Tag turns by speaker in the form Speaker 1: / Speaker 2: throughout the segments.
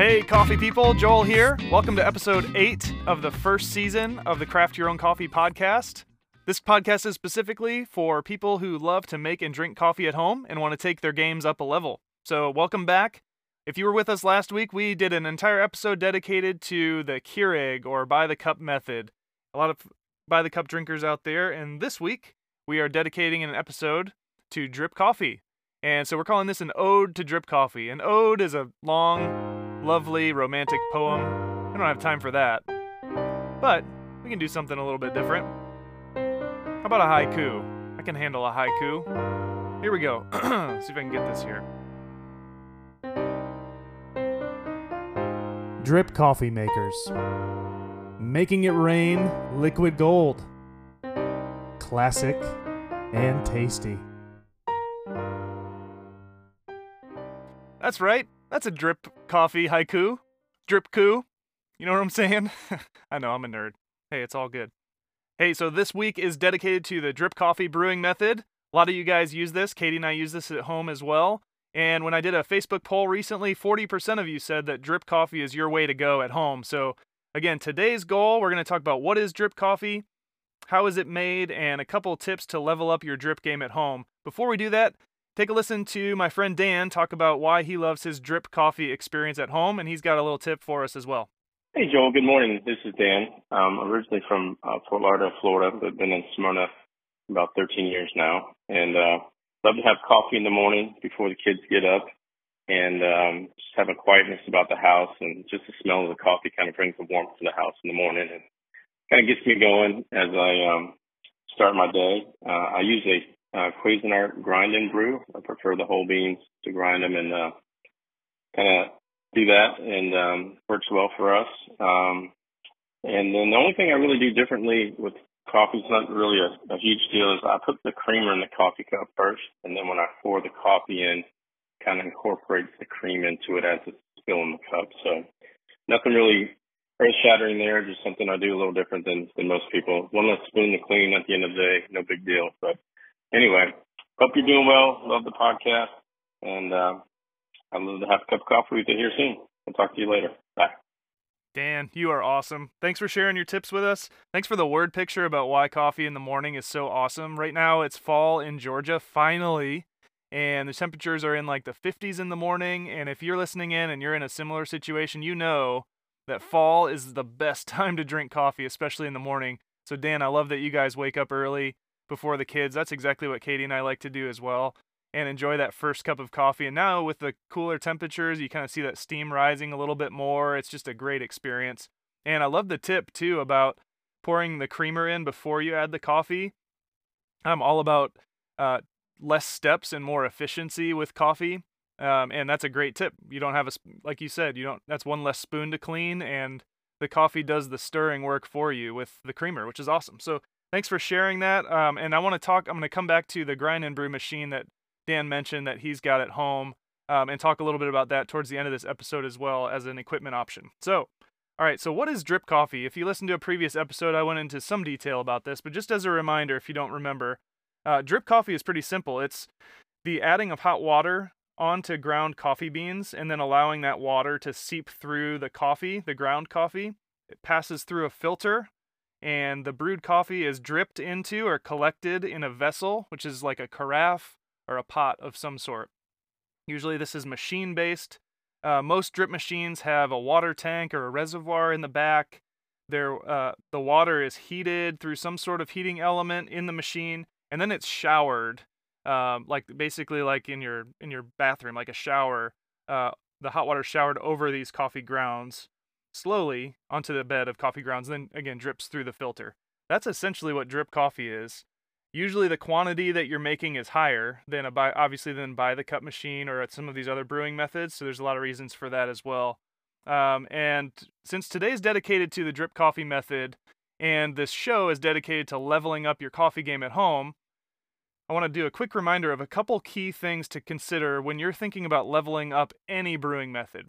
Speaker 1: Hey, coffee people, Joel here. Welcome to episode 8 of the first season of the Craft Your Own Coffee podcast. This podcast is specifically for people who love to make and drink coffee at home and want to take their games up a level. So, welcome back. If you were with us last week, we did an entire episode dedicated to the Keurig or by the cup method. A lot of by the cup drinkers out there, and this week we are dedicating an episode to drip coffee. And so we're calling this an ode to drip coffee. An ode is a long, lovely, romantic poem. I don't have time for that. But we can do something a little bit different. How about a haiku? I can handle a haiku. Here we go. See if I can get this here.
Speaker 2: Drip coffee makers. Making it rain liquid gold. Classic and tasty.
Speaker 1: That's right. That's a drip coffee haiku. Drip coup. You know what I'm saying? I know, I'm a nerd. Hey, it's all good. Hey, so this week is dedicated to the drip coffee brewing method. A lot of you guys use this. Katie and I use this at home as well. And when I did a Facebook poll recently, 40% of you said that drip coffee is your way to go at home. So, again, today's goal, we're going to talk about what is drip coffee, how is it made, and a couple tips to level up your drip game at home. Before we do that, take a listen to my friend Dan talk about why he loves his drip coffee experience at home, and he's got a little tip for us as well.
Speaker 3: Hey, Joel. Good morning. This is Dan. Um, originally from uh, Fort Lauderdale, Florida, but been in Smyrna about 13 years now. And uh, love to have coffee in the morning before the kids get up and um, just have a quietness about the house. And just the smell of the coffee kind of brings the warmth to the house in the morning and kind of gets me going as I um, start my day. Uh, I a uh, Cuisinart grind and brew. I prefer the whole beans to grind them and uh, kind of do that, and um, works well for us. Um, and then the only thing I really do differently with coffee is not really a, a huge deal is I put the creamer in the coffee cup first, and then when I pour the coffee in, kind of incorporates the cream into it as it's filling the cup. So nothing really earth shattering there, just something I do a little different than, than most people. One less spoon to clean at the end of the day, no big deal. But anyway, hope you're doing well. Love the podcast. And uh, I'd love to have a cup of coffee with you here soon. I'll talk to you later. Bye.
Speaker 1: Dan, you are awesome. Thanks for sharing your tips with us. Thanks for the word picture about why coffee in the morning is so awesome. Right now, it's fall in Georgia, finally, and the temperatures are in like the 50s in the morning. And if you're listening in and you're in a similar situation, you know that fall is the best time to drink coffee, especially in the morning. So, Dan, I love that you guys wake up early before the kids. That's exactly what Katie and I like to do as well and enjoy that first cup of coffee. And now with the cooler temperatures, you kind of see that steam rising a little bit more. It's just a great experience. And I love the tip too about pouring the creamer in before you add the coffee. I'm all about uh, less steps and more efficiency with coffee. Um, and that's a great tip. You don't have a, like you said, you don't, that's one less spoon to clean and the coffee does the stirring work for you with the creamer, which is awesome. So thanks for sharing that. Um, and I want to talk, I'm going to come back to the grind and brew machine that Dan mentioned that he's got at home um, and talk a little bit about that towards the end of this episode as well as an equipment option. So, all right, so what is drip coffee? If you listened to a previous episode, I went into some detail about this, but just as a reminder, if you don't remember, uh, drip coffee is pretty simple. It's the adding of hot water onto ground coffee beans and then allowing that water to seep through the coffee, the ground coffee. It passes through a filter and the brewed coffee is dripped into or collected in a vessel, which is like a carafe or a pot of some sort. Usually, this is machine based. Uh, most drip machines have a water tank or a reservoir in the back. There, uh, the water is heated through some sort of heating element in the machine, and then it's showered, um, like basically like in your in your bathroom, like a shower. Uh, the hot water showered over these coffee grounds slowly onto the bed of coffee grounds, then again drips through the filter. That's essentially what drip coffee is. Usually the quantity that you're making is higher than a buy obviously than by the cup machine or at some of these other brewing methods so there's a lot of reasons for that as well. Um, and since today's dedicated to the drip coffee method and this show is dedicated to leveling up your coffee game at home i want to do a quick reminder of a couple key things to consider when you're thinking about leveling up any brewing method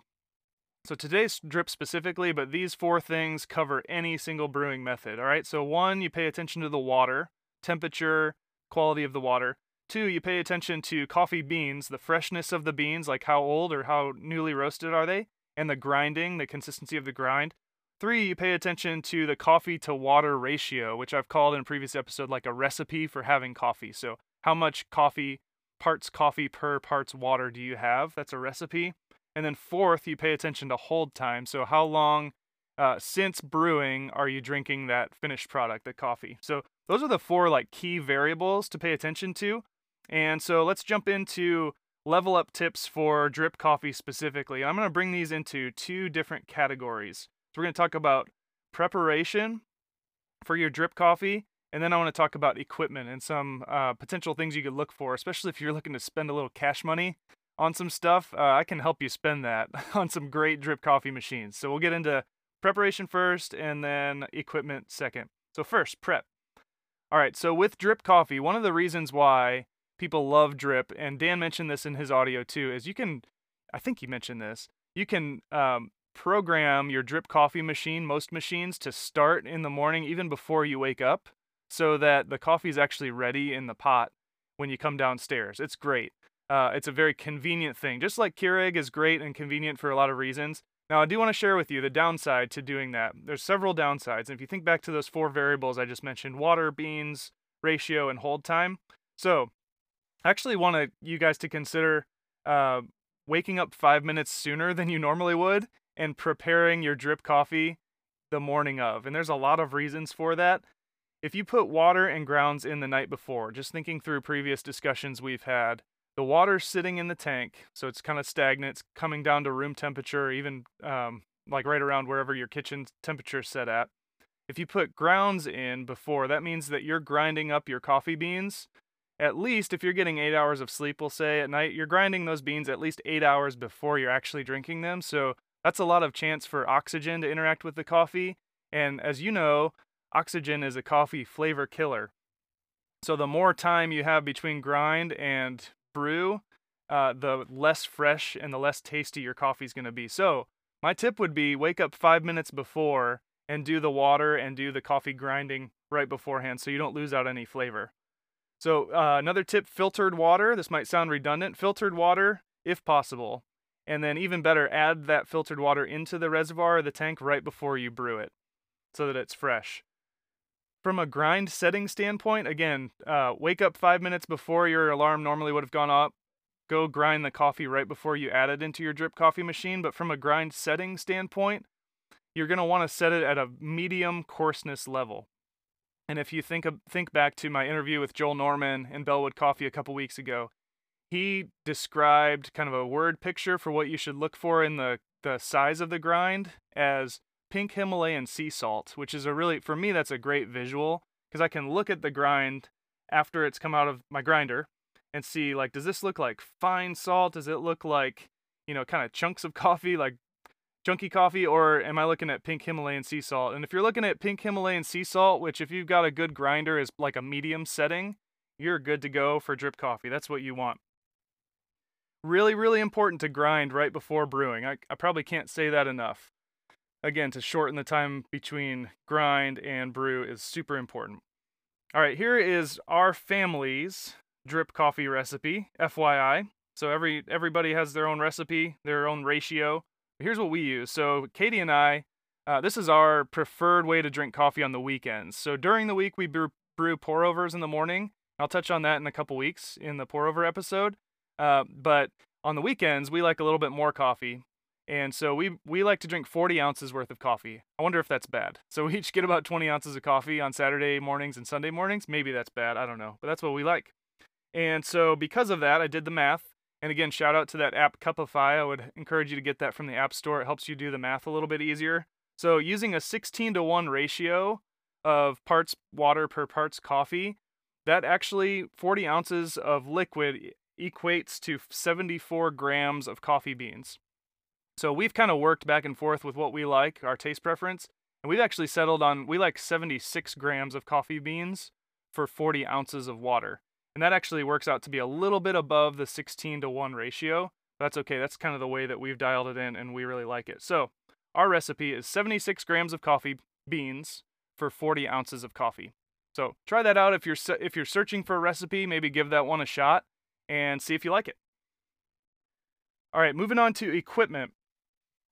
Speaker 1: so today's drip specifically but these four things cover any single brewing method all right so one you pay attention to the water temperature, quality of the water. Two, you pay attention to coffee beans, the freshness of the beans, like how old or how newly roasted are they, and the grinding, the consistency of the grind. Three, you pay attention to the coffee to water ratio, which I've called in a previous episode like a recipe for having coffee. So, how much coffee, parts coffee per parts water do you have? That's a recipe. And then fourth, you pay attention to hold time. So, how long uh, since brewing are you drinking that finished product, the coffee? So, those are the four like key variables to pay attention to. And so, let's jump into level up tips for drip coffee specifically. I'm going to bring these into two different categories. So we're going to talk about preparation for your drip coffee, and then I want to talk about equipment and some uh, potential things you could look for, especially if you're looking to spend a little cash money on some stuff. Uh, I can help you spend that on some great drip coffee machines. So we'll get into preparation first and then equipment second. So, first, prep. All right, so with drip coffee, one of the reasons why people love drip, and Dan mentioned this in his audio too, is you can, I think he mentioned this, you can um, program your drip coffee machine, most machines, to start in the morning even before you wake up so that the coffee is actually ready in the pot when you come downstairs. It's great. Uh, it's a very convenient thing. Just like Keurig is great and convenient for a lot of reasons. Now, I do want to share with you the downside to doing that. There's several downsides. And if you think back to those four variables I just mentioned water, beans, ratio, and hold time. So, I actually want you guys to consider uh, waking up five minutes sooner than you normally would and preparing your drip coffee the morning of. And there's a lot of reasons for that. If you put water and grounds in the night before, just thinking through previous discussions we've had, the water's sitting in the tank, so it's kind of stagnant, it's coming down to room temperature, even um, like right around wherever your kitchen temperature is set at. If you put grounds in before, that means that you're grinding up your coffee beans. At least if you're getting eight hours of sleep, we'll say at night, you're grinding those beans at least eight hours before you're actually drinking them. So that's a lot of chance for oxygen to interact with the coffee. And as you know, oxygen is a coffee flavor killer. So the more time you have between grind and brew, uh, the less fresh and the less tasty your coffee is going to be. So my tip would be wake up five minutes before and do the water and do the coffee grinding right beforehand so you don't lose out any flavor. So uh, another tip, filtered water. This might sound redundant. Filtered water, if possible. And then even better, add that filtered water into the reservoir or the tank right before you brew it so that it's fresh. From a grind setting standpoint, again, uh, wake up five minutes before your alarm normally would have gone up. Go grind the coffee right before you add it into your drip coffee machine. But from a grind setting standpoint, you're going to want to set it at a medium coarseness level. And if you think of, think back to my interview with Joel Norman in Bellwood Coffee a couple weeks ago, he described kind of a word picture for what you should look for in the, the size of the grind as pink Himalayan sea salt, which is a really, for me, that's a great visual because I can look at the grind after it's come out of my grinder and see, like, does this look like fine salt? Does it look like, you know, kind of chunks of coffee, like chunky coffee, or am I looking at pink Himalayan sea salt? And if you're looking at pink Himalayan sea salt, which if you've got a good grinder is like a medium setting, you're good to go for drip coffee. That's what you want. Really, really important to grind right before brewing. I, I probably can't say that enough. Again, to shorten the time between grind and brew is super important. All right, here is our family's drip coffee recipe, FYI. So every everybody has their own recipe, their own ratio. Here's what we use. So Katie and I, uh, this is our preferred way to drink coffee on the weekends. So during the week we brew, brew pour overs in the morning. I'll touch on that in a couple weeks in the pour over episode. Uh, but on the weekends, we like a little bit more coffee. And so we we like to drink 40 ounces worth of coffee. I wonder if that's bad. So we each get about 20 ounces of coffee on Saturday mornings and Sunday mornings. Maybe that's bad. I don't know. But that's what we like. And so because of that, I did the math. And again, shout out to that app Cupify. I would encourage you to get that from the App Store. It helps you do the math a little bit easier. So using a 16 to 1 ratio of parts water per parts coffee, that actually 40 ounces of liquid equates to 74 grams of coffee beans. So we've kind of worked back and forth with what we like, our taste preference, and we've actually settled on we like 76 grams of coffee beans for 40 ounces of water. And that actually works out to be a little bit above the 16 to 1 ratio. That's okay. That's kind of the way that we've dialed it in, and we really like it. So, our recipe is 76 grams of coffee beans for 40 ounces of coffee. So, try that out if you're if you're searching for a recipe. Maybe give that one a shot and see if you like it. All right, moving on to equipment.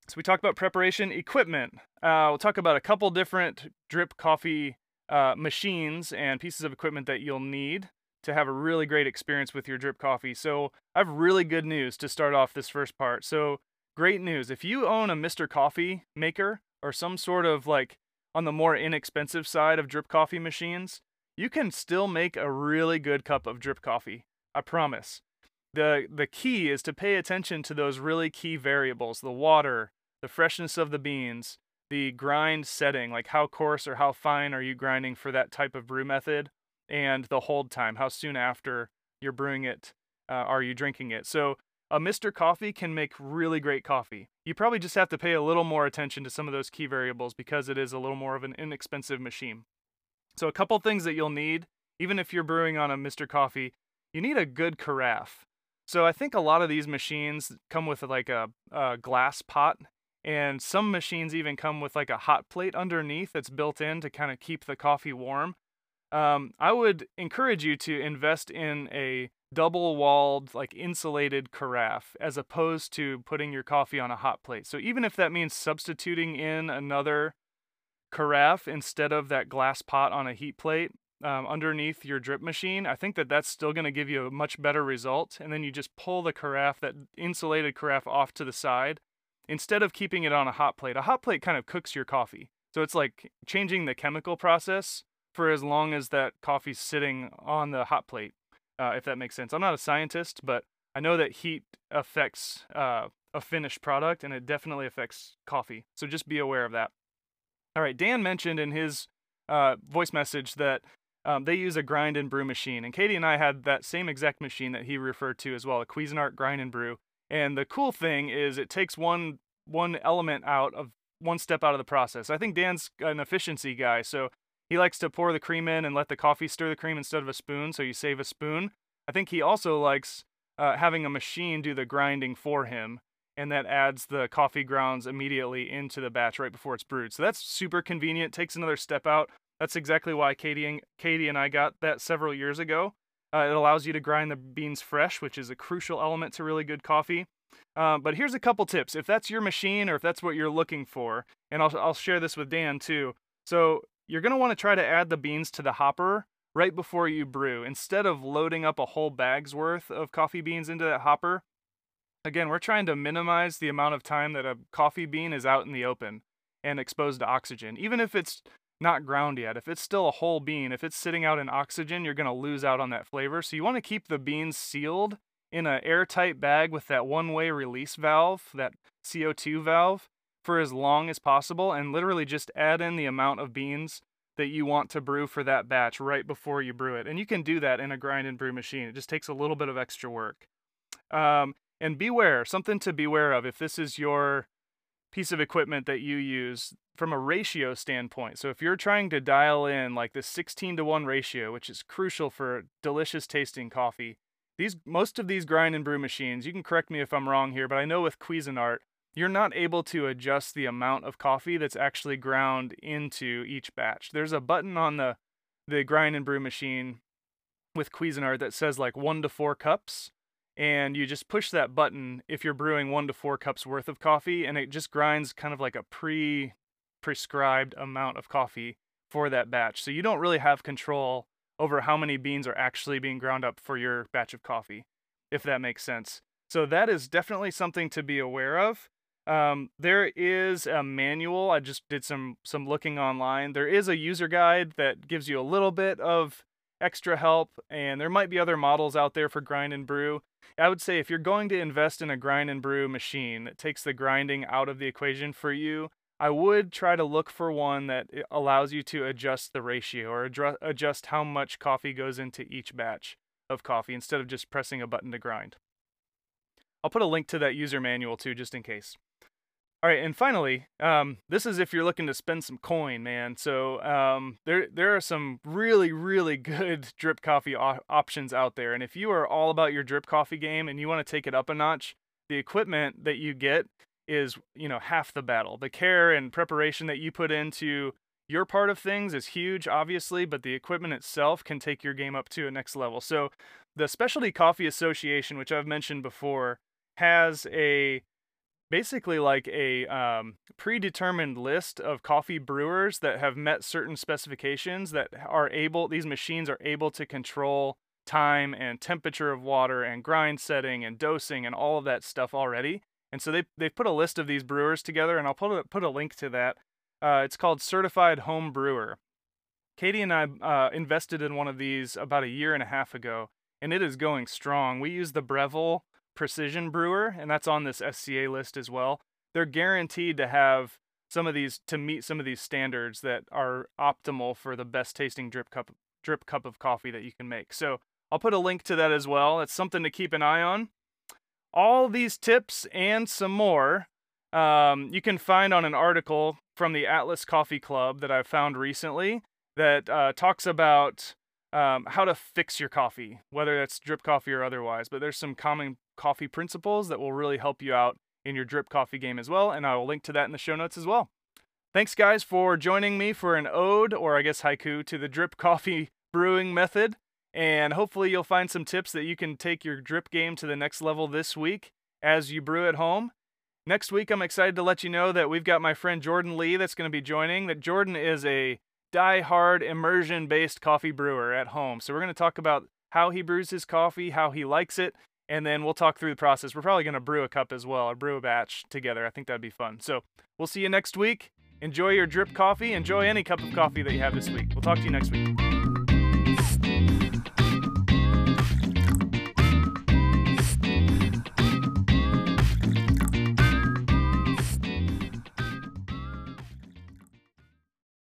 Speaker 1: So we talked about preparation equipment. Uh, we'll talk about a couple different drip coffee uh, machines and pieces of equipment that you'll need to have a really great experience with your drip coffee. So I have really good news to start off this first part. So great news. If you own a Mr. Coffee maker or some sort of like on the more inexpensive side of drip coffee machines, you can still make a really good cup of drip coffee. I promise. The the key is to pay attention to those really key variables, the water, the freshness of the beans, the grind setting, like how coarse or how fine are you grinding for that type of brew method, and the hold time, how soon after you're brewing it uh, are you drinking it. So a Mr. Coffee can make really great coffee. You probably just have to pay a little more attention to some of those key variables because it is a little more of an inexpensive machine. So a couple things that you'll need, even if you're brewing on a Mr. Coffee, you need a good carafe. So I think a lot of these machines come with like a, a glass pot and some machines even come with like a hot plate underneath that's built in to kind of keep the coffee warm. Um, I would encourage you to invest in a double walled, like insulated carafe as opposed to putting your coffee on a hot plate. So even if that means substituting in another carafe instead of that glass pot on a heat plate um, underneath your drip machine, I think that that's still going to give you a much better result. And then you just pull the carafe, that insulated carafe, off to the side instead of keeping it on a hot plate. A hot plate kind of cooks your coffee. So it's like changing the chemical process for as long as that coffee's sitting on the hot plate, uh, if that makes sense. I'm not a scientist, but I know that heat affects uh, a finished product and it definitely affects coffee. So just be aware of that. All right, Dan mentioned in his uh, voice message that um, they use a grind and brew machine. And Katie and I had that same exact machine that he referred to as well, a Cuisinart grind and brew. And the cool thing is it takes one one element out of one step out of the process. I think Dan's an efficiency guy, so he likes to pour the cream in and let the coffee stir the cream instead of a spoon, so you save a spoon. I think he also likes uh, having a machine do the grinding for him, and that adds the coffee grounds immediately into the batch right before it's brewed. So that's super convenient. Takes another step out. That's exactly why Katie and Katie and I got that several years ago. Uh, it allows you to grind the beans fresh, which is a crucial element to really good coffee. Uh, but here's a couple tips. If that's your machine or if that's what you're looking for, and I'll, I'll share this with Dan too. So you're going to want to try to add the beans to the hopper right before you brew. Instead of loading up a whole bag's worth of coffee beans into that hopper, again, we're trying to minimize the amount of time that a coffee bean is out in the open and exposed to oxygen. Even if it's not ground yet, if it's still a whole bean, if it's sitting out in oxygen, you're going to lose out on that flavor. So you want to keep the beans sealed in an airtight bag with that one way release valve, that CO2 valve, for as long as possible and literally just add in the amount of beans that you want to brew for that batch right before you brew it. And you can do that in a grind and brew machine. It just takes a little bit of extra work. Um, and beware, something to beware of if this is your piece of equipment that you use from a ratio standpoint. So if you're trying to dial in like the 16 to 1 ratio, which is crucial for delicious tasting coffee, these most of these grind and brew machines, you can correct me if I'm wrong here, but I know with Cuisinart, you're not able to adjust the amount of coffee that's actually ground into each batch. There's a button on the the grind and brew machine with Cuisinart that says like 1 to 4 cups and you just push that button if you're brewing 1 to 4 cups worth of coffee and it just grinds kind of like a pre prescribed amount of coffee for that batch. So you don't really have control over how many beans are actually being ground up for your batch of coffee, if that makes sense. So that is definitely something to be aware of. Um, there is a manual. I just did some some looking online. There is a user guide that gives you a little bit of extra help, and there might be other models out there for grind and brew. I would say if you're going to invest in a grind and brew machine that takes the grinding out of the equation for you, I would try to look for one that allows you to adjust the ratio or adjust how much coffee goes into each batch of coffee instead of just pressing a button to grind. I'll put a link to that user manual too, just in case. All right, and finally, um, this is if you're looking to spend some coin, man. So um, there there are some really really good drip coffee op- options out there, and if you are all about your drip coffee game and you want to take it up a notch, the equipment that you get is you know half the battle. The care and preparation that you put into your part of things is huge, obviously, but the equipment itself can take your game up to a next level. So the Specialty Coffee Association, which I've mentioned before, has a basically like a um, predetermined list of coffee brewers that have met certain specifications that are able these machines are able to control time and temperature of water and grind setting and dosing and all of that stuff already. And so they they've put a list of these brewers together and i'll put a, put a link to that. Uh, it's called certified home brewer. Katie and i uh, invested in one of these about a year and a half ago and it is going strong. We use the breville precision brewer, and that's on this SCA list as well. They're guaranteed to have some of these to meet some of these standards that are optimal for the best tasting drip cup drip cup of coffee that you can make. So I'll put a link to that as well. It's something to keep an eye on. All these tips and some more um, you can find on an article from the Atlas Coffee Club that I found recently that uh, talks about um, how to fix your coffee, whether that's drip coffee or otherwise. But there's some common coffee principles that will really help you out in your drip coffee game as well. And I will link to that in the show notes as well. Thanks, guys, for joining me for an ode, or I guess haiku, to the drip coffee brewing method. And hopefully, you'll find some tips that you can take your drip game to the next level this week as you brew at home. Next week, I'm excited to let you know that we've got my friend Jordan Lee that's going to be joining. That Jordan is a die-hard immersion-based coffee brewer at home. So we're going to talk about how he brews his coffee, how he likes it, and then we'll talk through the process. We're probably going to brew a cup as well, or brew a batch together. I think that'd be fun. So we'll see you next week. Enjoy your drip coffee. Enjoy any cup of coffee that you have this week. We'll talk to you next week.